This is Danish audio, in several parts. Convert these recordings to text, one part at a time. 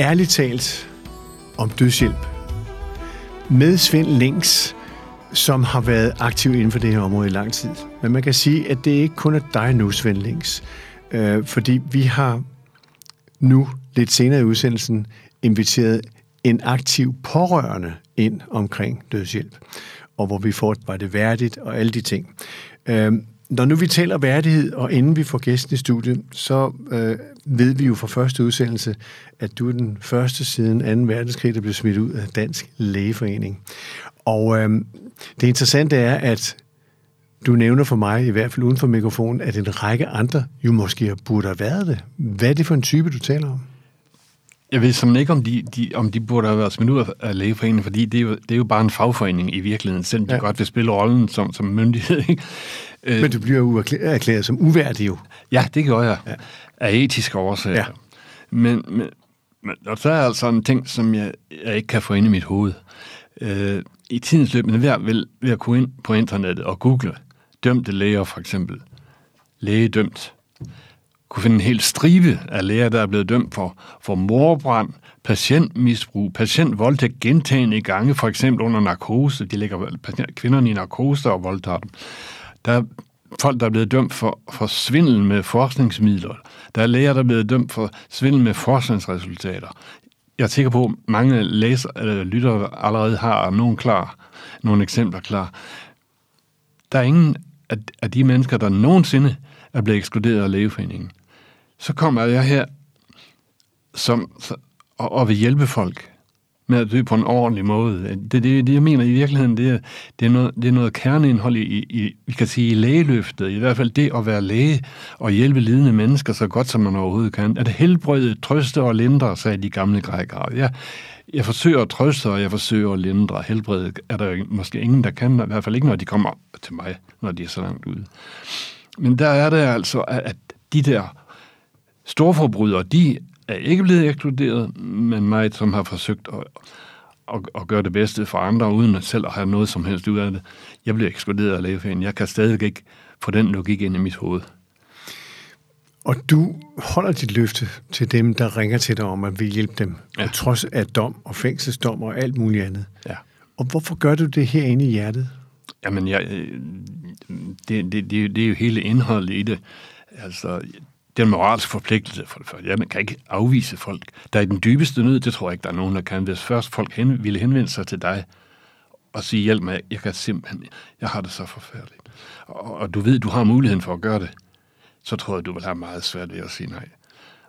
ærligt talt om dødshjælp med Svend Links, som har været aktiv inden for det her område i lang tid. Men man kan sige, at det ikke kun er dig nu, Svend Links. Øh, fordi vi har nu, lidt senere i udsendelsen, inviteret en aktiv pårørende ind omkring dødshjælp, og hvor vi får, var det værdigt og alle de ting. Øh, når nu vi taler værdighed, og inden vi får gæsten i studiet, så øh, ved vi jo fra første udsendelse, at du er den første siden 2. verdenskrig, der blev smidt ud af Dansk Lægeforening. Og øh, det interessante er, at du nævner for mig, i hvert fald uden for mikrofonen, at en række andre jo måske burde have været det. Hvad er det for en type, du taler om? Jeg ved simpelthen ikke, om de, de, om de burde have været smidt ud af lægeforeningen, fordi det er, jo, det er jo bare en fagforening i virkeligheden, selvom de ja. godt vil spille rollen som, som myndighed. Ikke? Øh, Men du bliver jo erklæret som uværdig jo. Ja, det gør jeg. Ja. Af etiske årsager. Ja. Men, men, men og så er altså en ting, som jeg, jeg ikke kan få ind i mit hoved. Øh, I tidens løb, men ved, ved, ved at gå ind på internettet og google dømte læger for eksempel, lægedømt, kunne finde en hel stribe af læger, der er blevet dømt for, for morbrand, patientmisbrug, patientvoldtægt gentagende gange, for eksempel under narkose. De lægger kvinderne i narkose og voldtager dem. Der er folk, der er blevet dømt for, for svindel med forskningsmidler. Der er læger, der er blevet dømt for svindel med forskningsresultater. Jeg er sikker på, at mange læser, eller lyttere allerede har nogle klar, nogle eksempler klar. Der er ingen af, af de mennesker, der nogensinde er blevet ekskluderet af lægeforeningen. Så kommer jeg her som, og, og vil hjælpe folk med at dø på en ordentlig måde. Det, det, det jeg mener i virkeligheden, det er, det er, noget, det er noget kerneindhold i, i, vi kan sige, i lægeløftet. I hvert fald det at være læge og hjælpe lidende mennesker så godt, som man overhovedet kan. At helbrede, trøste og lindre, sagde de gamle grækere. Jeg, jeg forsøger at trøste, og jeg forsøger at lindre. Helbrede er der måske ingen, der kan, i hvert fald ikke, når de kommer til mig, når de er så langt ude. Men der er det altså, at de der storforbrydere, de er ikke blevet ekskluderet, men mig, som har forsøgt at, at, at gøre det bedste for andre, uden at selv at have noget som helst ud af det. Jeg bliver ekskluderet af lægeforeningen. Jeg kan stadig ikke få den logik ind i mit hoved. Og du holder dit løfte til dem, der ringer til dig om at vil hjælpe dem, ja. på trods af dom og fængselsdom og alt muligt andet. Ja. Og hvorfor gør du det herinde i hjertet? Jamen, jeg, det, det, det, det er jo hele indholdet i det. Altså, det er en moralsk forpligtelse for det første. Ja, man kan ikke afvise folk. Der er i den dybeste nød, det tror jeg ikke, der er nogen, der kan. Hvis først folk hen, ville henvende sig til dig og sige, hjælp mig, jeg kan simpelthen, jeg har det så forfærdeligt. Og, og du ved, du har muligheden for at gøre det, så tror jeg, du vil have meget svært ved at sige nej.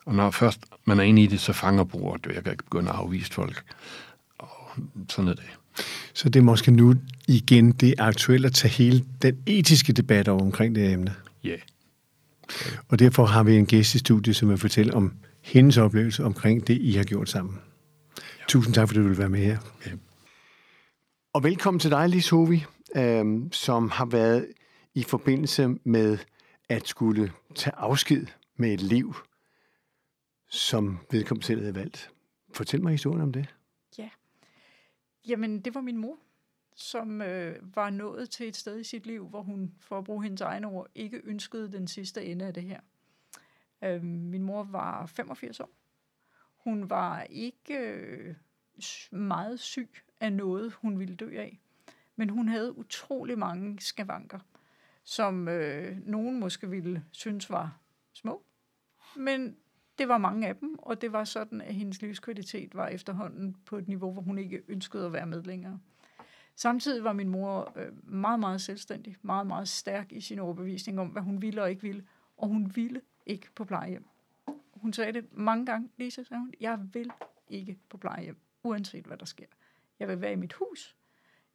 Og når først man er inde i det, så fanger bruger du. Jeg kan ikke begynde at afvise folk. Og sådan er det. Så det er måske nu igen det aktuelle at tage hele den etiske debat over omkring det emne? Ja. Yeah. Og derfor har vi en gæst i studiet, som vil fortælle om hendes oplevelse omkring det, I har gjort sammen. Ja. Tusind tak, fordi du vil være med her. Ja. Og velkommen til dig, Lis Hovi, øh, som har været i forbindelse med at skulle tage afsked med et liv, som vedkommende selv havde valgt. Fortæl mig historien om det. Ja. Jamen, det var min mor, som øh, var nået til et sted i sit liv, hvor hun, for at bruge hendes egne ord, ikke ønskede den sidste ende af det her. Øh, min mor var 85 år. Hun var ikke øh, meget syg af noget, hun ville dø af. Men hun havde utrolig mange skavanker, som øh, nogen måske ville synes var små. Men det var mange af dem, og det var sådan, at hendes livskvalitet var efterhånden på et niveau, hvor hun ikke ønskede at være med længere. Samtidig var min mor øh, meget, meget selvstændig, meget, meget stærk i sin overbevisning om, hvad hun ville og ikke ville, og hun ville ikke på plejehjem. Hun sagde det mange gange, Lisa sagde hun, jeg vil ikke på plejehjem, uanset hvad der sker. Jeg vil være i mit hus,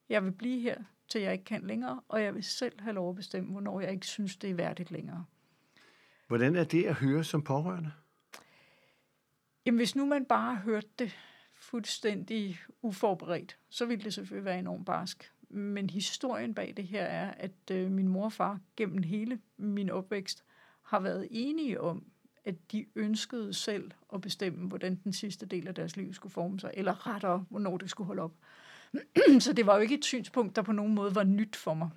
jeg vil blive her, til jeg ikke kan længere, og jeg vil selv have lov at bestemme, hvornår jeg ikke synes, det er værdigt længere. Hvordan er det at høre som pårørende? Jamen, hvis nu man bare hørte det fuldstændig uforberedt, så ville det selvfølgelig være enormt barsk. Men historien bag det her er, at øh, min morfar gennem hele min opvækst har været enige om, at de ønskede selv at bestemme, hvordan den sidste del af deres liv skulle forme sig, eller rettere, hvornår det skulle holde op. så det var jo ikke et synspunkt, der på nogen måde var nyt for mig.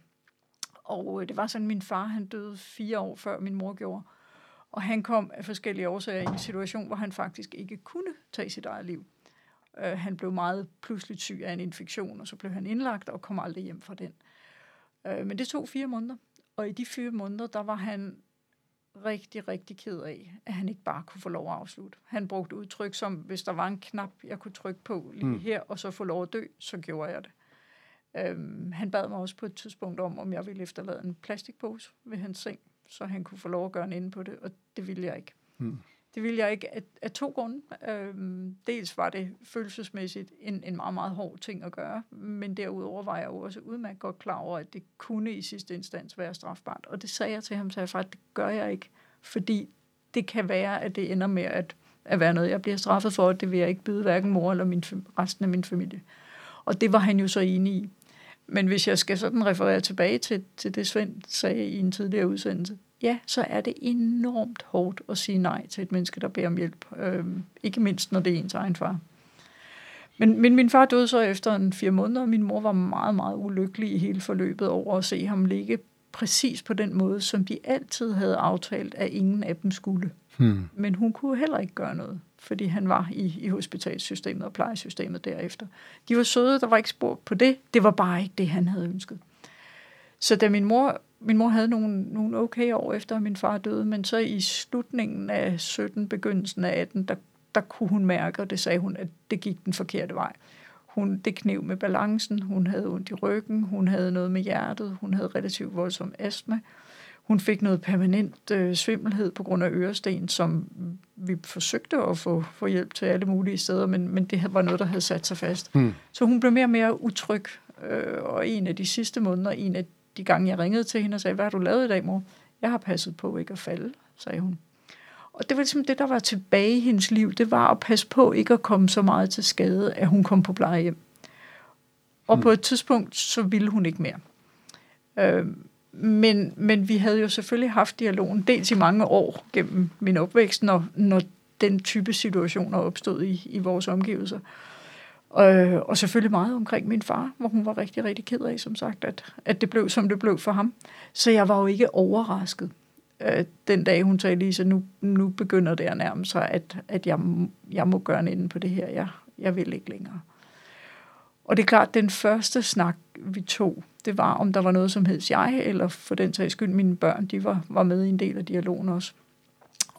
Og øh, det var sådan, at min far han døde fire år før min mor gjorde. Og han kom af forskellige årsager i en situation, hvor han faktisk ikke kunne tage sit eget liv. Øh, han blev meget pludselig syg af en infektion, og så blev han indlagt og kom aldrig hjem fra den. Øh, men det tog fire måneder, og i de fire måneder, der var han rigtig, rigtig ked af, at han ikke bare kunne få lov at afslutte. Han brugte udtryk som, hvis der var en knap, jeg kunne trykke på lige mm. her, og så få lov at dø, så gjorde jeg det. Øhm, han bad mig også på et tidspunkt om, om jeg ville efterlade en plastikpose ved hans seng, så han kunne få lov at gøre en inde på det, og det ville jeg ikke. Mm. Det ville jeg ikke af, af to grunde. Øhm, dels var det følelsesmæssigt en, en meget, meget hård ting at gøre, men derudover var jeg jo også udmærket godt klar over, at det kunne i sidste instans være strafbart. Og det sagde jeg til ham, så jeg faktisk, det gør jeg ikke, fordi det kan være, at det ender med at, at være noget, jeg bliver straffet for, og det vil jeg ikke byde hverken mor eller min, resten af min familie. Og det var han jo så enig i. Men hvis jeg skal sådan referere tilbage til, til det, Svend sagde i en tidligere udsendelse, ja, så er det enormt hårdt at sige nej til et menneske, der beder om hjælp. Øh, ikke mindst, når det er ens egen far. Men, men min far døde så efter en fire måneder, og min mor var meget, meget ulykkelig i hele forløbet over at se ham ligge præcis på den måde, som de altid havde aftalt, at ingen af dem skulle. Hmm. Men hun kunne heller ikke gøre noget, fordi han var i, i hospitalssystemet og plejesystemet derefter. De var søde, der var ikke spor på det. Det var bare ikke det, han havde ønsket. Så da min mor, min mor havde nogle, nogle okay år efter, min far døde, men så i slutningen af 17, begyndelsen af 18, der, der kunne hun mærke, og det sagde hun, at det gik den forkerte vej. Hun, det knev med balancen, hun havde ondt i ryggen, hun havde noget med hjertet, hun havde relativt voldsom astma. Hun fik noget permanent øh, svimmelhed på grund af øresten, som vi forsøgte at få, få hjælp til alle mulige steder, men, men det var noget, der havde sat sig fast. Mm. Så hun blev mere og mere utryg, øh, og en af de sidste måneder, en af de gange, jeg ringede til hende og sagde, hvad har du lavet i dag, mor? Jeg har passet på ikke at falde, sagde hun. Og det var ligesom det, der var tilbage i hendes liv. Det var at passe på ikke at komme så meget til skade, at hun kom på plejehjem. Og mm. på et tidspunkt, så ville hun ikke mere. Øh, men, men vi havde jo selvfølgelig haft dialogen, dels i mange år gennem min opvækst, når, når den type situationer opstod i, i vores omgivelser. Og, og selvfølgelig meget omkring min far, hvor hun var rigtig, rigtig ked af, som sagt, at, at det blev, som det blev for ham. Så jeg var jo ikke overrasket øh, den dag, hun sagde, Lisa, nu, nu begynder det at nærme sig, at, at jeg, jeg må gøre en ende på det her. Jeg, jeg vil ikke længere. Og det er klart, den første snak, vi tog, det var, om der var noget, som hed jeg, eller for den sags skyld mine børn, de var, var med i en del af dialogen også.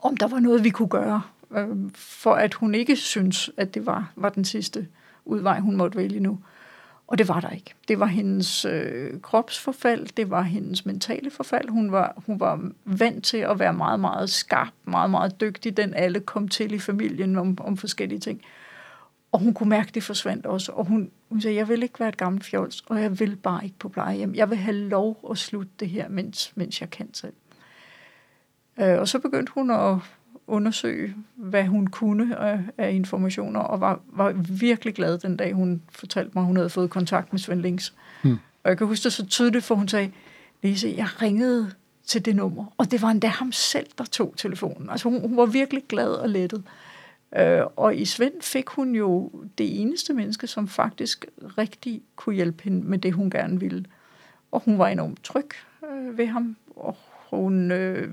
Om der var noget, vi kunne gøre, øh, for at hun ikke synes, at det var, var den sidste udvej, hun måtte vælge nu. Og det var der ikke. Det var hendes øh, kropsforfald, det var hendes mentale forfald. Hun var, hun var vant til at være meget, meget skarp, meget, meget dygtig, den alle kom til i familien om, om forskellige ting. Og hun kunne mærke, at det forsvandt også. Og hun, hun sagde, jeg vil ikke være et gammelt fjols, og jeg vil bare ikke på plejehjem. Jeg vil have lov at slutte det her, mens, mens jeg kan selv. Øh, og så begyndte hun at undersøge, hvad hun kunne af, af informationer, og var, var virkelig glad den dag, hun fortalte mig, at hun havde fået kontakt med Svend Links. Hmm. Og jeg kan huske det så tydeligt, for hun sagde, Lise, jeg ringede til det nummer, og det var endda ham selv, der tog telefonen. Altså hun, hun var virkelig glad og lettet. Øh, og i Svend fik hun jo det eneste menneske, som faktisk rigtig kunne hjælpe hende med det, hun gerne ville. Og hun var enormt tryg øh, ved ham, og hun øh,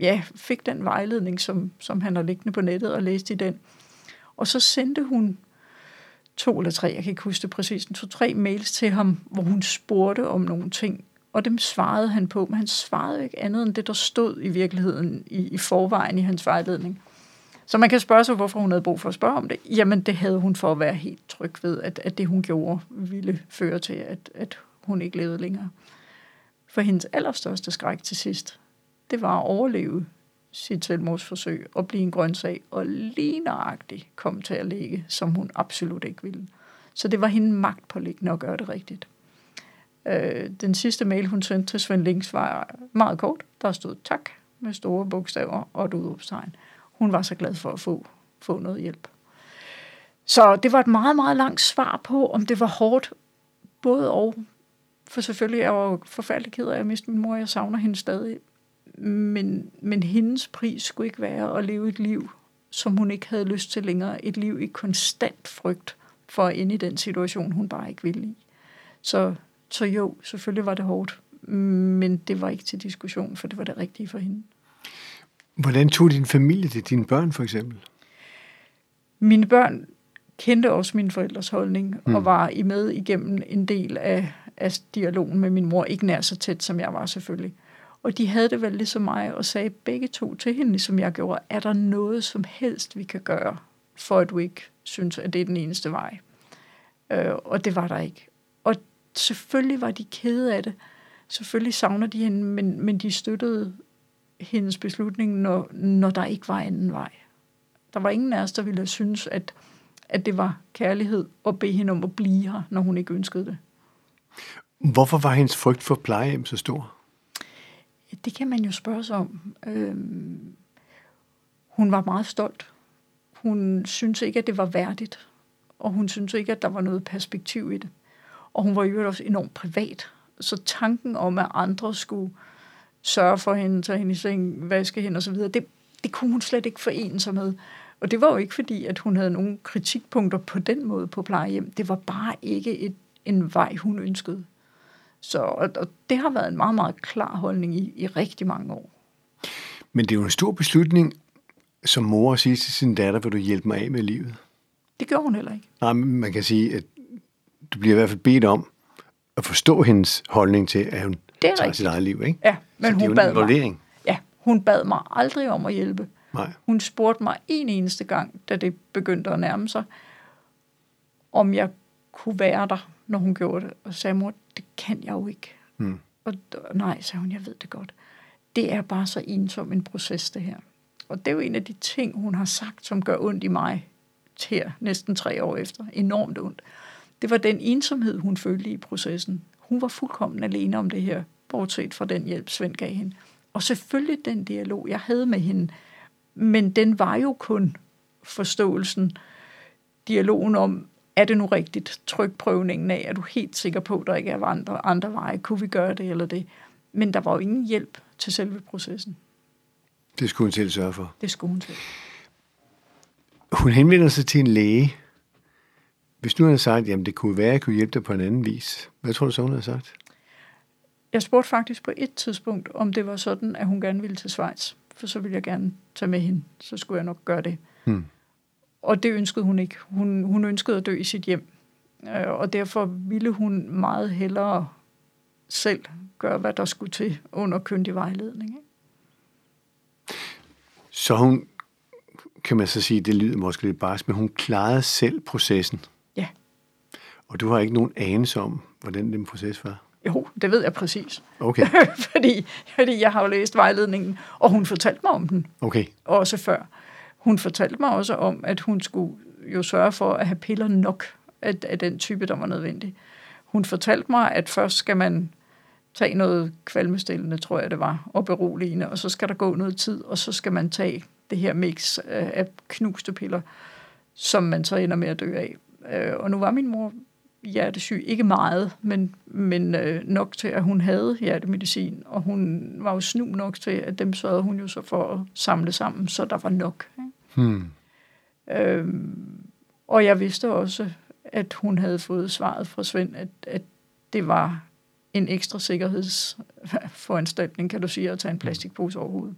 ja, fik den vejledning, som, som han har liggende på nettet og læste i den. Og så sendte hun to eller tre, jeg kan ikke huske det præcis, to-tre mails til ham, hvor hun spurgte om nogle ting, og dem svarede han på, men han svarede ikke andet end det, der stod i virkeligheden i, i forvejen i hans vejledning. Så man kan spørge sig, hvorfor hun havde brug for at spørge om det. Jamen, det havde hun for at være helt tryg ved, at, at det, hun gjorde, ville føre til, at, at hun ikke levede længere. For hendes allerstørste skræk til sidst, det var at overleve sit selvmordsforsøg og blive en grøntsag, og lige nøjagtigt komme til at ligge, som hun absolut ikke ville. Så det var hende på at gøre det rigtigt. Øh, den sidste mail, hun sendte til Svend Links, var meget kort. Der stod tak med store bogstaver og et udråbstegn. Hun var så glad for at få, få noget hjælp. Så det var et meget, meget langt svar på, om det var hårdt, både og. For selvfølgelig er jeg jo forfærdelig ked af at miste min mor, jeg savner hende stadig men, men hendes pris skulle ikke være at leve et liv, som hun ikke havde lyst til længere. Et liv i konstant frygt for at ende i den situation, hun bare ikke ville i. Så, så jo, selvfølgelig var det hårdt, men det var ikke til diskussion, for det var det rigtige for hende. Hvordan tog din familie det, dine børn for eksempel? Mine børn kendte også min forældres holdning, mm. og var i med igennem en del af, af dialogen med min mor. Ikke nær så tæt, som jeg var selvfølgelig. Og de havde det vel ligesom mig, og sagde begge to til hende, som jeg gjorde, er der noget som helst, vi kan gøre, for at du ikke synes, at det er den eneste vej. Øh, og det var der ikke. Og selvfølgelig var de kede af det. Selvfølgelig savner de hende, men, men de støttede hendes beslutning, når, når der ikke var anden vej. Der var ingen af os, der ville synes, at, at det var kærlighed at bede hende om at blive her, når hun ikke ønskede det. Hvorfor var hendes frygt for plejehjem så stor? Det kan man jo spørge sig om. Øh, hun var meget stolt. Hun syntes ikke, at det var værdigt, og hun syntes ikke, at der var noget perspektiv i det. Og hun var jo også enormt privat. Så tanken om, at andre skulle sørge for hende, tage hende i seng, vaske hende osv., det, det kunne hun slet ikke forene sig med. Og det var jo ikke fordi, at hun havde nogle kritikpunkter på den måde på plejehjem. Det var bare ikke et, en vej, hun ønskede. Så og, og det har været en meget, meget klar holdning i, i rigtig mange år. Men det er jo en stor beslutning, som mor at sige til sin datter, vil du hjælpe mig af med livet? Det gjorde hun heller ikke. Nej, men man kan sige, at du bliver i hvert fald bedt om at forstå hendes holdning til, at hun det er tager rigtigt. sit eget liv, ikke? Ja, men Så hun bad mig. Ja, hun bad mig aldrig om at hjælpe. Nej. Hun spurgte mig en eneste gang, da det begyndte at nærme sig, om jeg kunne være der, når hun gjorde det. Og sagde, mor, kan jeg jo ikke. Mm. Og nej, sagde hun, jeg ved det godt. Det er bare så ensom en proces, det her. Og det er jo en af de ting, hun har sagt, som gør ondt i mig her næsten tre år efter. Enormt ondt. Det var den ensomhed, hun følte i processen. Hun var fuldkommen alene om det her, bortset fra den hjælp, Svend gav hende. Og selvfølgelig den dialog, jeg havde med hende, men den var jo kun forståelsen, dialogen om, er det nu rigtigt? Trykprøvningen af, er du helt sikker på, at der ikke er andre, andre veje? Kunne vi gøre det eller det? Men der var jo ingen hjælp til selve processen. Det skulle hun selv sørge for. Det skulle hun selv. Hun henvender sig til en læge. Hvis nu havde sagt, at det kunne være, at jeg kunne hjælpe dig på en anden vis, hvad tror du så, hun havde sagt? Jeg spurgte faktisk på et tidspunkt, om det var sådan, at hun gerne ville til Schweiz. For så ville jeg gerne tage med hende. Så skulle jeg nok gøre det. Hmm. Og det ønskede hun ikke. Hun, hun ønskede at dø i sit hjem. Øh, og derfor ville hun meget hellere selv gøre, hvad der skulle til under køndig vejledning. Ikke? Så hun, kan man så sige, det lyder måske lidt barsk, men hun klarede selv processen. Ja. Og du har ikke nogen anelse om, hvordan den proces var? Jo, det ved jeg præcis. Okay. fordi, fordi jeg har jo læst vejledningen, og hun fortalte mig om den. Okay. Også før. Hun fortalte mig også om, at hun skulle jo sørge for at have piller nok af, af den type, der var nødvendig. Hun fortalte mig, at først skal man tage noget kvalmestillende, tror jeg det var, og beroligende, og så skal der gå noget tid, og så skal man tage det her mix af knuste piller, som man så ender med at dø af. Øh, og nu var min mor hjertesyg, ikke meget, men, men øh, nok til, at hun havde hjertemedicin, og hun var jo snu nok til, at dem sørgede hun jo så for at samle sammen, så der var nok. Ikke? Hmm. Øhm, og jeg vidste også, at hun havde fået svaret fra Svend, at, at det var en ekstra sikkerhedsforanstaltning, kan du sige, at tage en plastikpose over hovedet.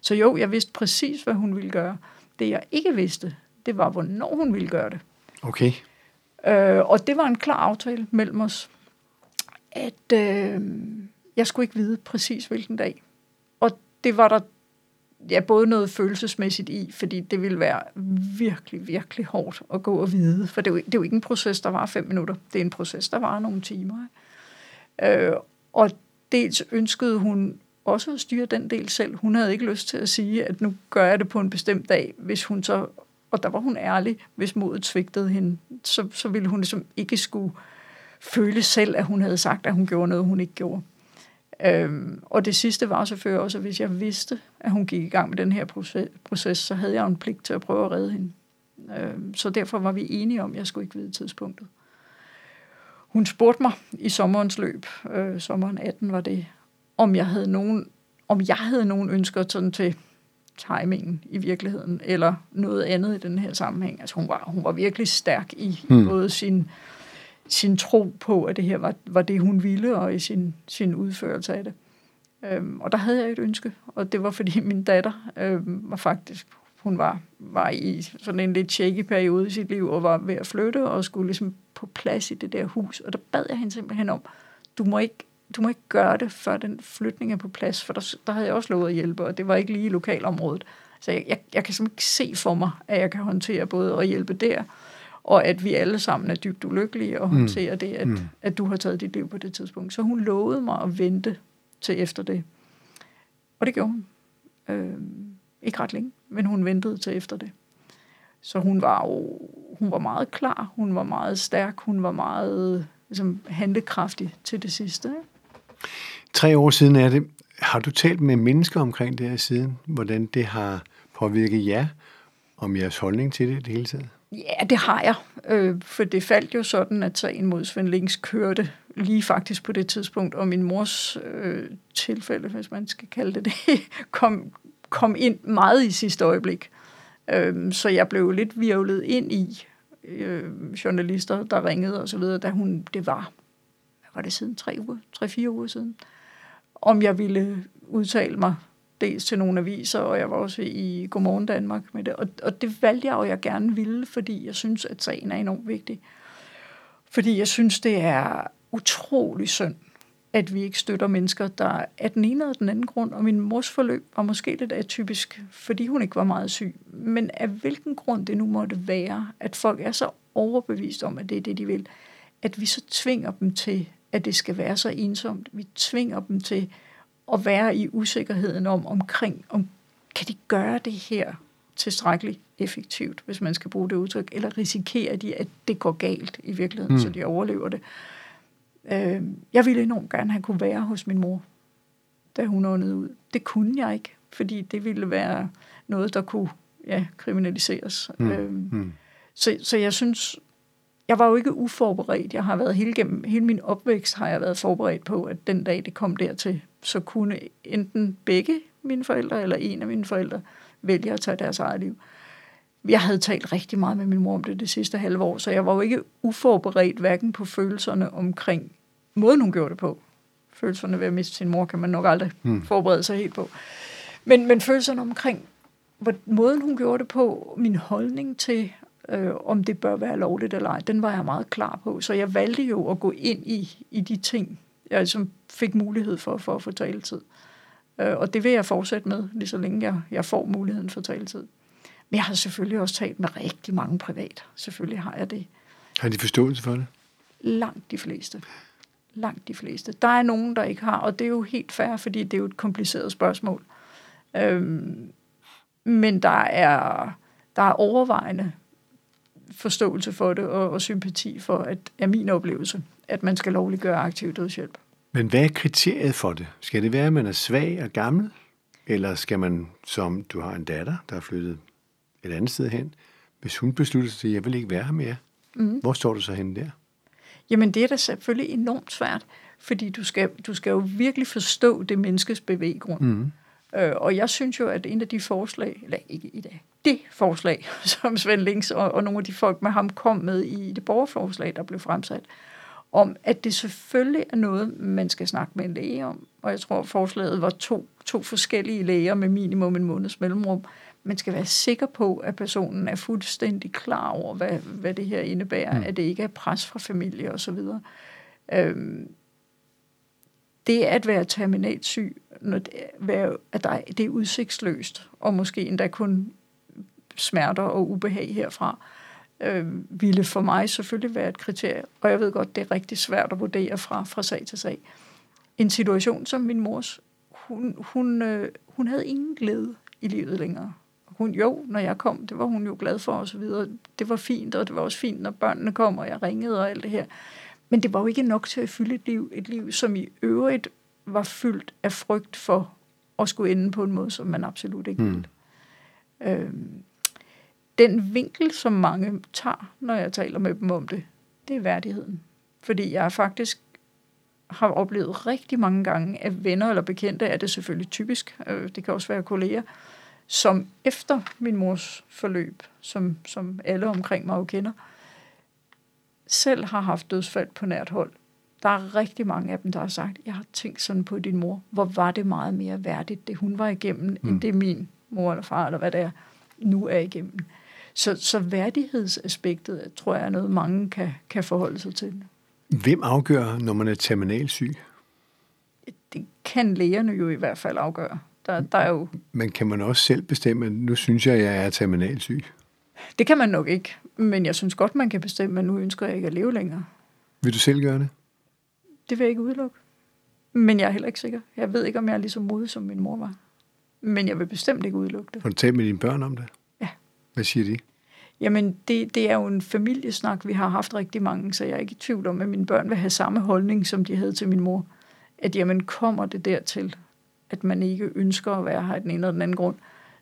Så jo, jeg vidste præcis, hvad hun ville gøre. Det jeg ikke vidste, det var, hvornår hun ville gøre det. Okay. Øh, og det var en klar aftale mellem os, at øh, jeg skulle ikke vide præcis, hvilken dag. Og det var der ja, både noget følelsesmæssigt i, fordi det ville være virkelig, virkelig hårdt at gå og vide. For det er, jo, det er jo ikke en proces, der var fem minutter. Det er en proces, der var nogle timer. Øh, og dels ønskede hun også at styre den del selv. Hun havde ikke lyst til at sige, at nu gør jeg det på en bestemt dag, hvis hun så, og der var hun ærlig, hvis modet svigtede hende, så, så ville hun ligesom ikke skulle føle selv, at hun havde sagt, at hun gjorde noget, hun ikke gjorde. Øhm, og det sidste var selvfølgelig også, at hvis jeg vidste, at hun gik i gang med den her proces, proces så havde jeg en pligt til at prøve at redde hende. Øhm, så derfor var vi enige om, at jeg skulle ikke vide tidspunktet. Hun spurgte mig i sommerens løb, øh, sommeren 18 var det, om jeg havde nogen, om jeg havde nogen ønsker sådan til timingen i virkeligheden, eller noget andet i den her sammenhæng. Altså hun var, hun var virkelig stærk i hmm. både sin, sin tro på, at det her var, var det, hun ville, og i sin, sin udførelse af det. Øhm, og der havde jeg et ønske, og det var fordi min datter øhm, var faktisk, hun var, var i sådan en lidt shaky periode i sit liv, og var ved at flytte, og skulle ligesom på plads i det der hus. Og der bad jeg hende simpelthen om, du må ikke, du må ikke gøre det, før den flytning er på plads, for der, der havde jeg også lovet at hjælpe, og det var ikke lige i lokalområdet. Så jeg, jeg, jeg kan simpelthen ikke se for mig, at jeg kan håndtere både at hjælpe der, og at vi alle sammen er dybt ulykkelige og mm. håndtere mm. det, at, mm. at du har taget dit liv på det tidspunkt. Så hun lovede mig at vente til efter det. Og det gjorde hun. Øh, ikke ret længe, men hun ventede til efter det. Så hun var jo hun var meget klar, hun var meget stærk, hun var meget ligesom, handlekraftig til det sidste. Ikke? Tre år siden er det. Har du talt med mennesker omkring det her siden? Hvordan det har påvirket jer? Om jeres holdning til det det hele taget? Ja, det har jeg. Øh, for det faldt jo sådan, at sagen mod Svend Links kørte lige faktisk på det tidspunkt, og min mors øh, tilfælde, hvis man skal kalde det det, kom, kom ind meget i sidste øjeblik. Øh, så jeg blev lidt virvlet ind i øh, journalister, der ringede og så videre, da hun, det var, var det siden, tre uger, tre-fire uger siden, om jeg ville udtale mig dels til nogle aviser, og jeg var også i Godmorgen Danmark med det. Og, og det valgte jeg, og jeg gerne ville, fordi jeg synes, at sagen er enormt vigtig. Fordi jeg synes, det er utrolig synd, at vi ikke støtter mennesker, der er den ene eller den anden grund, og min mors forløb var måske lidt atypisk, fordi hun ikke var meget syg. Men af hvilken grund det nu måtte være, at folk er så overbevist om, at det er det, de vil, at vi så tvinger dem til, at det skal være så ensomt. Vi tvinger dem til at være i usikkerheden om, omkring, om kan de gøre det her tilstrækkeligt effektivt, hvis man skal bruge det udtryk, eller risikerer de, at det går galt i virkeligheden, mm. så de overlever det. Øh, jeg ville enormt gerne have kunne være hos min mor, da hun åndede ud. Det kunne jeg ikke, fordi det ville være noget, der kunne ja, kriminaliseres. Mm. Øh, mm. Så, så jeg synes, jeg var jo ikke uforberedt. Jeg har været hele, gennem, hele min opvækst har jeg været forberedt på, at den dag det kom dertil, så kunne enten begge mine forældre eller en af mine forældre vælge at tage deres eget liv. Jeg havde talt rigtig meget med min mor om det det sidste halve år, så jeg var jo ikke uforberedt hverken på følelserne omkring måden, hun gjorde det på. Følelserne ved at miste sin mor kan man nok aldrig hmm. forberede sig helt på. Men, men følelserne omkring måden, hun gjorde det på, min holdning til, øh, om det bør være lovligt eller ej, den var jeg meget klar på. Så jeg valgte jo at gå ind i, i de ting, jeg ligesom fik mulighed for, for at få taletid. Øh, og det vil jeg fortsætte med, lige så længe jeg, jeg får muligheden for taletid. Men jeg har selvfølgelig også talt med rigtig mange privat. Selvfølgelig har jeg det. Har de forståelse for det? Langt de fleste. Langt de fleste. Der er nogen, der ikke har, og det er jo helt fair, fordi det er jo et kompliceret spørgsmål. Øhm, men der er, der er overvejende forståelse for det og, og sympati for, at er min oplevelse, at man skal lovliggøre aktiv dødshjælp. Men hvad er kriteriet for det? Skal det være, at man er svag og gammel? Eller skal man, som du har en datter, der er flyttet et andet sted hen, hvis hun beslutter sig til, at jeg vil ikke være her mere, mm. hvor står du så henne der? Jamen det er da selvfølgelig enormt svært, fordi du skal, du skal jo virkelig forstå det menneskes bevæggrund. Mm. Øh, og jeg synes jo, at en af de forslag, eller ikke i dag, det forslag, som Svend Links og, og nogle af de folk med ham kom med i det borgerforslag, der blev fremsat, om at det selvfølgelig er noget, man skal snakke med en læge om. Og jeg tror, forslaget var to, to forskellige læger med minimum en måneds mellemrum. Man skal være sikker på, at personen er fuldstændig klar over, hvad, hvad det her indebærer, mm. at det ikke er pres fra familie osv. Øhm, det at være terminalt syg, når det, være, at der, det er udsigtsløst, og måske endda kun smerter og ubehag herfra, øh, ville for mig selvfølgelig være et kriterie. Og jeg ved godt, det er rigtig svært at vurdere fra, fra sag til sag. En situation som min mors, hun, hun, øh, hun havde ingen glæde i livet længere. Hun, jo, når jeg kom, det var hun jo glad for og så videre. Det var fint, og det var også fint, når børnene kom, og jeg ringede og alt det her. Men det var jo ikke nok til at fylde et liv, et liv, som i øvrigt var fyldt af frygt for at skulle ende på en måde, som man absolut ikke ville. Mm. Øhm, den vinkel, som mange tager, når jeg taler med dem om det, det er værdigheden. Fordi jeg faktisk har oplevet rigtig mange gange, at venner eller bekendte, er det selvfølgelig typisk, øh, det kan også være kolleger, som efter min mors forløb, som, som alle omkring mig jo kender, selv har haft dødsfald på nært hold, Der er rigtig mange af dem, der har sagt, jeg har tænkt sådan på din mor. Hvor var det meget mere værdigt, det hun var igennem, mm. end det min mor eller far, eller hvad det er, nu er igennem. Så, så værdighedsaspektet, tror jeg, er noget, mange kan, kan forholde sig til. Hvem afgør, når man er terminalsyg? Det kan lægerne jo i hvert fald afgøre. Der, der er jo... Men kan man også selv bestemme, at nu synes jeg, at jeg er terminalsyg? Det kan man nok ikke, men jeg synes godt, man kan bestemme, at nu ønsker jeg ikke at leve længere. Vil du selv gøre det? Det vil jeg ikke udelukke. Men jeg er heller ikke sikker. Jeg ved ikke, om jeg er lige så modig, som min mor var. Men jeg vil bestemt ikke udelukke det. Har du talt med dine børn om det? Ja. Hvad siger de? Jamen, det, det er jo en familiesnak. Vi har haft rigtig mange, så jeg er ikke i tvivl om, at mine børn vil have samme holdning, som de havde til min mor. At jamen, kommer det dertil, at man ikke ønsker at være her af den ene eller den anden grund,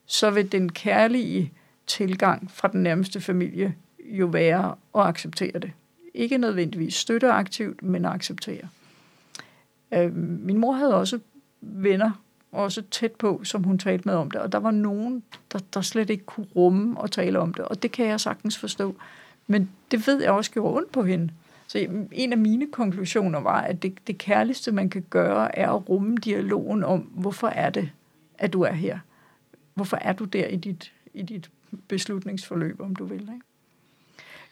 så vil den kærlige tilgang fra den nærmeste familie jo være at acceptere det. Ikke nødvendigvis støtte aktivt, men acceptere. Øh, min mor havde også venner, også tæt på, som hun talte med om det, og der var nogen, der, der slet ikke kunne rumme og tale om det, og det kan jeg sagtens forstå. Men det ved jeg også gjorde ondt på hende. Så en af mine konklusioner var, at det, det kærligste, man kan gøre, er at rumme dialogen om, hvorfor er det, at du er her? Hvorfor er du der i dit, i dit beslutningsforløb, om du vil? Ikke?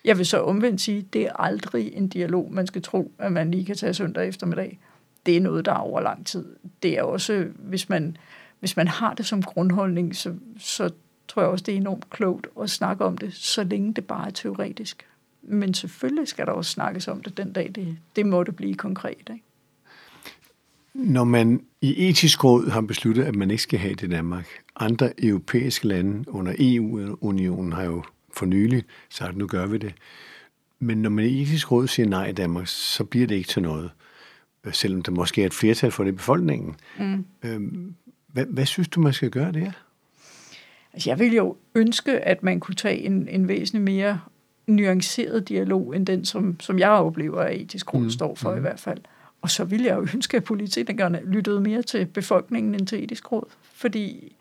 Jeg vil så omvendt sige, det er aldrig en dialog, man skal tro, at man lige kan tage søndag eftermiddag. Det er noget, der er over lang tid. Det er også, hvis man, hvis man har det som grundholdning, så, så tror jeg også, det er enormt klogt at snakke om det, så længe det bare er teoretisk. Men selvfølgelig skal der også snakkes om det den dag, det, det måtte blive konkret. Ikke? Når man i etisk råd har besluttet, at man ikke skal have det i Danmark, andre europæiske lande under EU-unionen har jo for nylig sagt, at nu gør vi det. Men når man i etisk råd siger nej i Danmark, så bliver det ikke til noget, selvom der måske er et flertal for det i befolkningen. Mm. Øhm, hvad, hvad synes du, man skal gøre der? Altså, jeg vil jo ønske, at man kunne tage en, en væsentlig mere nuanceret dialog, end den, som, som jeg oplever, at etisk råd mm. står for mm. i hvert fald. Og så ville jeg jo ønske, at politikerne lyttede mere til befolkningen end til etisk råd, fordi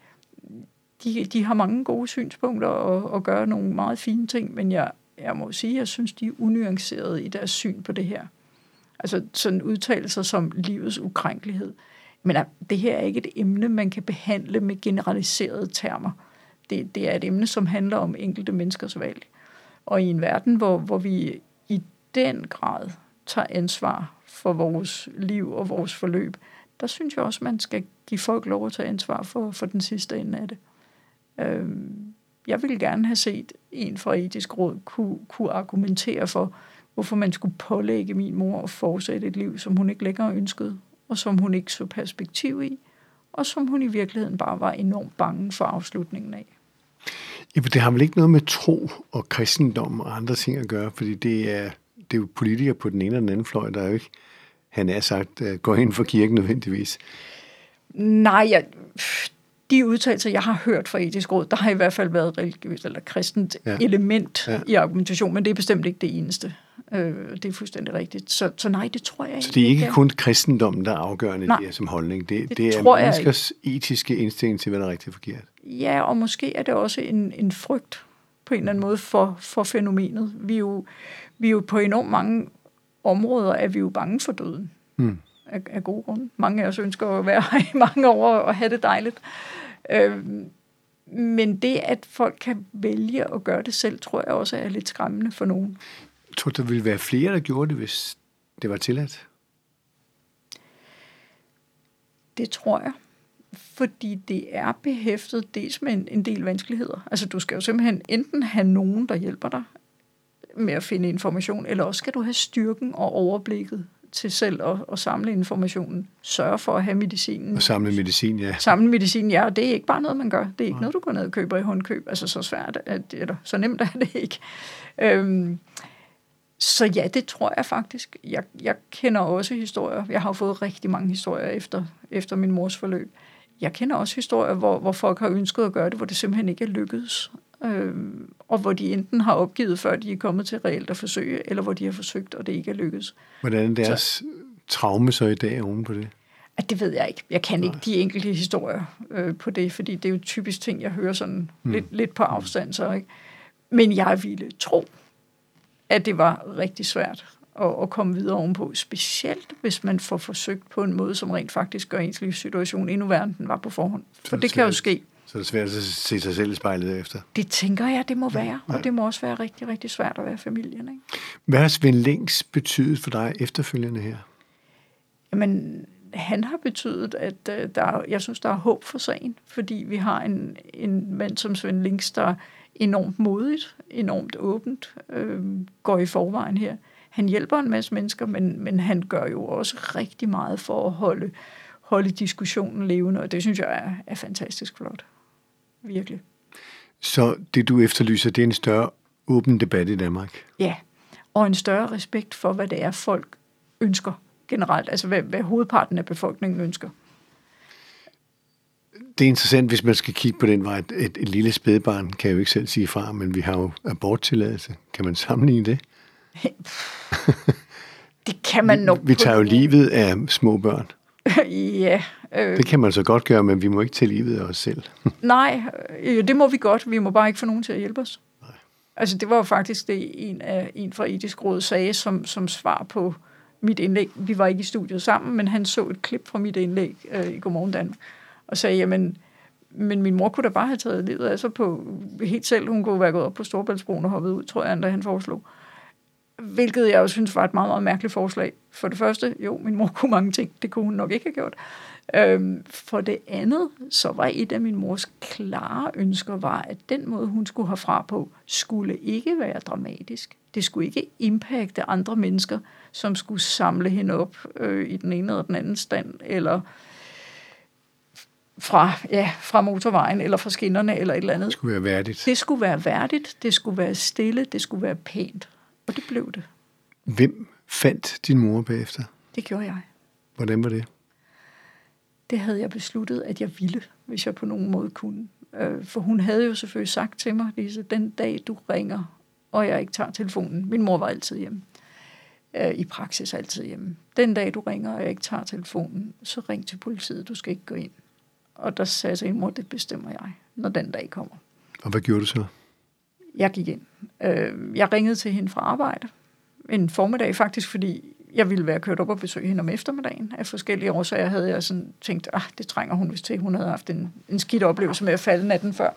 de, de har mange gode synspunkter og, og gør nogle meget fine ting, men jeg, jeg må sige, at jeg synes, de er unuancerede i deres syn på det her. Altså sådan udtalelser som livets ukrænkelighed. Men det her er ikke et emne, man kan behandle med generaliserede termer. Det, det er et emne, som handler om enkelte menneskers valg. Og i en verden, hvor, hvor vi i den grad tager ansvar for vores liv og vores forløb, der synes jeg også, man skal give folk lov at tage ansvar for, for den sidste ende af det. Øh, jeg ville gerne have set en fra etisk råd kunne, kunne argumentere for, hvorfor man skulle pålægge min mor at fortsætte et liv, som hun ikke længere ønskede, og som hun ikke så perspektiv i, og som hun i virkeligheden bare var enormt bange for afslutningen af. Ja, det har vel ikke noget med tro og kristendom og andre ting at gøre, fordi det er, det er jo politikere på den ene og den anden fløj, der er jo ikke, han er sagt, øh, går ind for kirken nødvendigvis. Nej, jeg, de udtalelser, jeg har hørt fra etisk råd, der har i hvert fald været religiøst eller kristent ja. element ja. i argumentation, men det er bestemt ikke det eneste. Øh, det er fuldstændig rigtigt. Så, så nej, det tror jeg ikke. Så det er ikke kun kristendommen, der er afgørende nej, det er som holdning. Det, det, det er menneskers etiske indstilling til, hvad der er rigtigt forkert. Ja, og måske er det også en, en frygt på en eller anden måde for, for fænomenet. Vi er, jo, vi er jo på enormt mange områder, er vi jo bange for døden. Hmm af, af gode grunde. Mange af os ønsker at være her i mange år og have det dejligt. Øh, men det, at folk kan vælge at gøre det selv, tror jeg også er lidt skræmmende for nogen. Jeg tror, der ville være flere, der gjorde det, hvis det var tilladt? Det tror jeg. Fordi det er behæftet dels med en, en del vanskeligheder. Altså, du skal jo simpelthen enten have nogen, der hjælper dig med at finde information, eller også skal du have styrken og overblikket til selv at, at samle informationen. Sørge for at have medicinen. Og samle medicin, ja. Samle medicin, ja. Og det er ikke bare noget, man gør. Det er ikke Nej. noget, du går ned og køber i håndkøb. Altså så svært, at, eller så nemt er det ikke. Øhm, så ja, det tror jeg faktisk. Jeg, jeg kender også historier. Jeg har fået rigtig mange historier efter, efter min mors forløb. Jeg kender også historier, hvor, hvor folk har ønsket at gøre det, hvor det simpelthen ikke er lykkedes. Øhm, og hvor de enten har opgivet, før de er kommet til reelt at forsøge, eller hvor de har forsøgt, og det ikke er lykkedes. Hvordan er deres så, traume så i dag oven på det? At det ved jeg ikke. Jeg kan Nej. ikke de enkelte historier øh, på det, fordi det er jo typisk ting, jeg hører sådan hmm. lidt, lidt på afstand. Så, ikke? Men jeg ville tro, at det var rigtig svært at, at komme videre ovenpå. Specielt hvis man får forsøgt på en måde, som rent faktisk gør ens livssituation endnu værre, end den var på forhånd. For det, det kan jo ske. Så det er svært at se sig selv i spejlet efter? Det tænker jeg, det må være. Og det må også være rigtig, rigtig svært at være familien. Ikke? Hvad har Svend Links betydet for dig efterfølgende her? Jamen, han har betydet, at uh, der, jeg synes, der er håb for sagen, fordi vi har en, en mand som Svend Links, der enormt modigt, enormt åbent, øh, går i forvejen her. Han hjælper en masse mennesker, men, men han gør jo også rigtig meget for at holde, holde diskussionen levende, og det synes jeg er, er fantastisk flot. Virkelig. Så det, du efterlyser, det er en større åben debat i Danmark? Ja, og en større respekt for, hvad det er, folk ønsker generelt, altså hvad, hvad hovedparten af befolkningen ønsker det er interessant, hvis man skal kigge på den vej. Et, et, et lille spædbarn kan jo ikke selv sige fra, men vi har jo aborttilladelse. Kan man sammenligne det? det kan man nok. Vi, vi tager jo livet af små børn. ja. Øh, det kan man så godt gøre, men vi må ikke tage livet af os selv. nej, øh, det må vi godt. Vi må bare ikke få nogen til at hjælpe os. Nej. Altså, det var jo faktisk det, en, af, en fra etisk råd sagde som, som svar på mit indlæg. Vi var ikke i studiet sammen, men han så et klip fra mit indlæg øh, i Godmorgen Danmark og sagde, jamen, men min mor kunne da bare have taget livet af sig på helt selv. Hun kunne være gået op på Storbæltsbroen og hoppet ud, tror jeg, da han foreslog. Hvilket jeg også synes var et meget, meget mærkeligt forslag. For det første, jo, min mor kunne mange ting. Det kunne hun nok ikke have gjort. Øhm, for det andet, så var et af min mors klare ønsker, var, at den måde, hun skulle have fra på, skulle ikke være dramatisk. Det skulle ikke impacte andre mennesker, som skulle samle hende op øh, i den ene eller den anden stand, eller fra, ja, fra motorvejen eller fra skinnerne eller et eller andet. Det skulle være værdigt. Det skulle være værdigt, det skulle være stille, det skulle være pænt. Og det blev det. Hvem fandt din mor bagefter? Det gjorde jeg. Hvordan var det? Det havde jeg besluttet, at jeg ville, hvis jeg på nogen måde kunne. Øh, for hun havde jo selvfølgelig sagt til mig, Lise, den dag du ringer, og jeg ikke tager telefonen. Min mor var altid hjemme. Øh, I praksis altid hjemme. Den dag du ringer, og jeg ikke tager telefonen, så ring til politiet. Du skal ikke gå ind. Og der sagde jeg til mor, det bestemmer jeg, når den dag kommer. Og hvad gjorde du så? Jeg gik ind. Øh, jeg ringede til hende fra arbejde en formiddag faktisk, fordi jeg ville være kørt op og besøge hende om eftermiddagen. Af forskellige årsager havde jeg sådan tænkt, ah, det trænger hun vist til. Hun havde haft en, en skidt oplevelse med at falde natten før.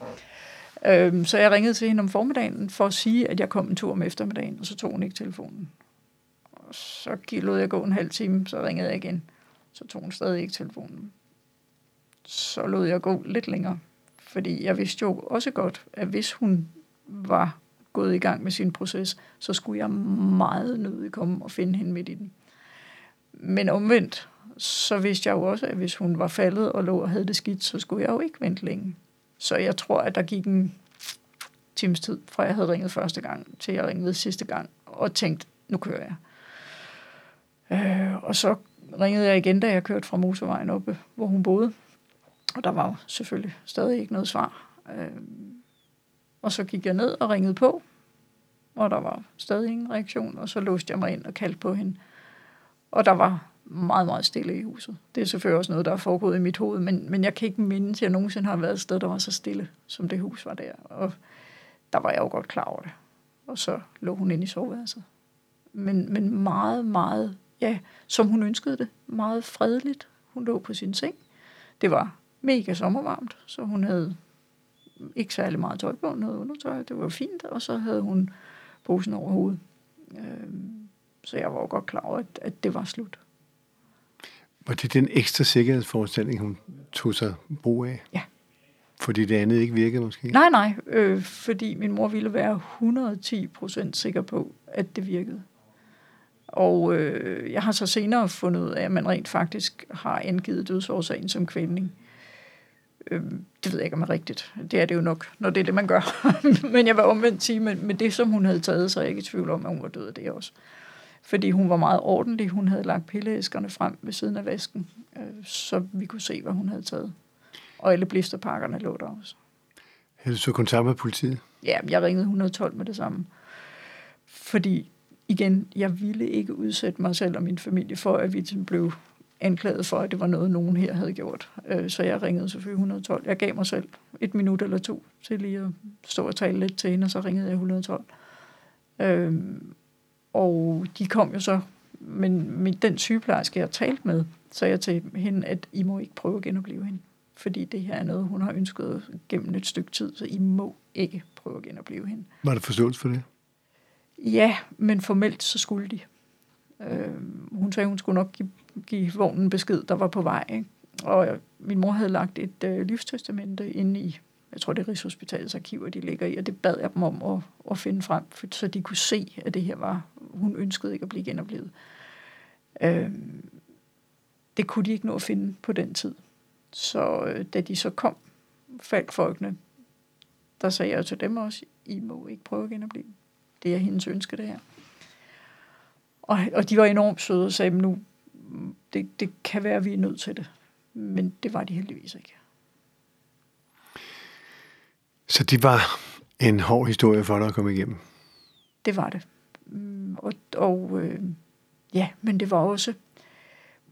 Øhm, så jeg ringede til hende om formiddagen for at sige, at jeg kom en tur om eftermiddagen, og så tog hun ikke telefonen. Og så lod jeg gå en halv time, så ringede jeg igen. Så tog hun stadig ikke telefonen så lod jeg gå lidt længere. Fordi jeg vidste jo også godt, at hvis hun var gået i gang med sin proces, så skulle jeg meget nødig komme og finde hende midt i den. Men omvendt, så vidste jeg jo også, at hvis hun var faldet og lå og havde det skidt, så skulle jeg jo ikke vente længe. Så jeg tror, at der gik en times tid, fra jeg havde ringet første gang, til jeg ringede sidste gang, og tænkte, nu kører jeg. Øh, og så ringede jeg igen, da jeg kørte fra motorvejen oppe, hvor hun boede. Og der var jo selvfølgelig stadig ikke noget svar. Øh, og så gik jeg ned og ringede på, og der var stadig ingen reaktion, og så låste jeg mig ind og kaldte på hende. Og der var meget, meget stille i huset. Det er selvfølgelig også noget, der er foregået i mit hoved, men, men jeg kan ikke minde, at jeg nogensinde har været et sted, der var så stille, som det hus var der. Og der var jeg jo godt klar over det. Og så lå hun inde i soveværelset. Men, men meget, meget, ja, som hun ønskede det. Meget fredeligt. Hun lå på sin seng. Det var mega sommervarmt, så hun havde ikke særlig meget tøj på, noget undertøj, det var fint, og så havde hun posen over hovedet. Øhm, så jeg var jo godt klar over, at, at det var slut. Var det den ekstra sikkerhedsforestilling, hun tog sig brug af? Ja. Fordi det andet ikke virkede måske? Nej, nej, øh, fordi min mor ville være 110 procent sikker på, at det virkede. Og øh, jeg har så senere fundet ud af, at man rent faktisk har angivet dødsårsagen som kvælning. Øh, det ved jeg ikke, om er rigtigt. Det er det jo nok, når det er det, man gør. men jeg var omvendt sige, men med det, som hun havde taget, så er jeg ikke i tvivl om, at hun var død af det også. Fordi hun var meget ordentlig. Hun havde lagt pilleæskerne frem ved siden af vasken, øh, så vi kunne se, hvad hun havde taget. Og alle blisterpakkerne lå der også. Havde du så kontakt med politiet? Ja, jeg ringede 112 med det samme. Fordi, igen, jeg ville ikke udsætte mig selv og min familie for, at vi blev anklaget for, at det var noget, nogen her havde gjort. Øh, så jeg ringede selvfølgelig 112. Jeg gav mig selv et minut eller to til lige at stå og tale lidt til hende, og så ringede jeg 112. Øh, og de kom jo så, men, men den sygeplejerske, jeg talte med, sagde jeg til hende, at I må ikke prøve at genopleve hende. Fordi det her er noget, hun har ønsket gennem et stykke tid, så I må ikke prøve at genopleve hende. Var der forståelse for det? Ja, men formelt så skulle de. Øh, hun sagde, hun skulle nok give, give vognen besked, der var på vej. Ikke? Og min mor havde lagt et øh, livstestamente inde i, jeg tror det er Rigshospitalets arkiver, de ligger i, og det bad jeg dem om at, at finde frem, for, så de kunne se, at det her var, hun ønskede ikke at blive genoplevet. Øh, det kunne de ikke nå at finde på den tid. Så øh, da de så kom, folkene, der sagde jeg til dem også, I må ikke prøve at genopleve. Det er hendes ønske, det her. Og, og de var enormt søde og sagde, nu, det, det kan være, at vi er nødt til det. Men det var de heldigvis ikke. Så det var en hård historie for dig at komme igennem? Det var det. Mm, og, og øh, ja, men det var også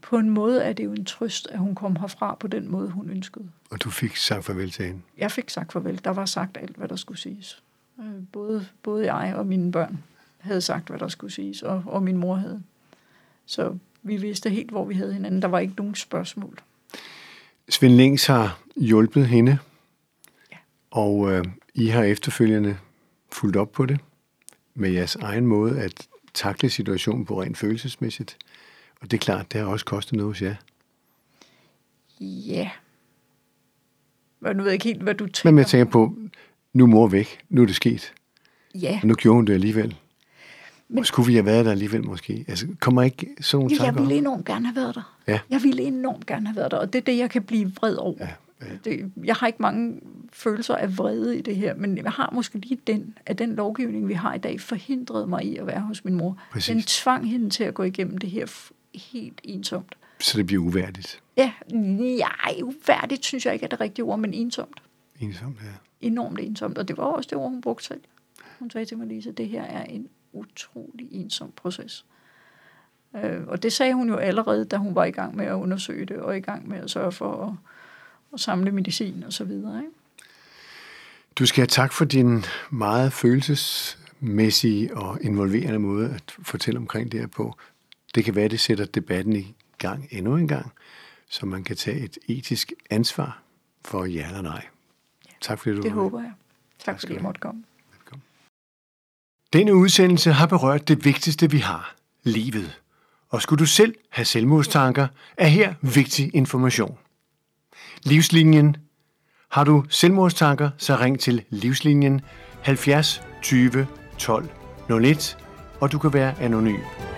på en måde er det jo en trøst, at hun kom herfra på den måde, hun ønskede. Og du fik sagt farvel til hende? Jeg fik sagt farvel. Der var sagt alt, hvad der skulle siges. Øh, både, både jeg og mine børn havde sagt, hvad der skulle siges, og, og min mor havde. Så vi vidste helt, hvor vi havde hinanden. Der var ikke nogen spørgsmål. Svend Lings har hjulpet hende, ja. og øh, I har efterfølgende fulgt op på det med jeres egen måde at takle situationen på rent følelsesmæssigt. Og det er klart, det har også kostet noget hos jer. Ja. Men nu ved jeg ikke helt, hvad du tænker. Men jeg tænker på, nu er mor væk. Nu er det sket. Ja. Og nu gjorde hun det alligevel. Men, skulle vi have været der alligevel måske? Altså, kommer ikke sådan nogle ja, Jeg ville enormt gerne have været der. Ja. Jeg ville enormt gerne have været der, og det er det, jeg kan blive vred over. Ja, ja. Det, jeg har ikke mange følelser af vrede i det her, men jeg har måske lige den, at den lovgivning, vi har i dag, forhindrede mig i at være hos min mor. Præcis. Den tvang hende til at gå igennem det her helt ensomt. Så det bliver uværdigt? Ja, nej, uværdigt synes jeg ikke er det rigtige ord, men ensomt. Ensomt, ja. Enormt ensomt, og det var også det ord, hun brugte selv. Hun sagde til mig, Lise, det her er en utrolig ensom proces. Øh, og det sagde hun jo allerede, da hun var i gang med at undersøge det, og i gang med at sørge for at, at samle medicin og så videre. Ikke? Du skal have tak for din meget følelsesmæssige og involverende måde at fortælle omkring det her på. Det kan være, det sætter debatten i gang endnu en gang, så man kan tage et etisk ansvar for ja eller nej. Tak fordi du Det håber jeg. Tak, tak fordi jeg måtte komme. Denne udsendelse har berørt det vigtigste, vi har. Livet. Og skulle du selv have selvmordstanker, er her vigtig information. Livslinjen. Har du selvmordstanker, så ring til Livslinjen 70 20 12 01, og du kan være anonym.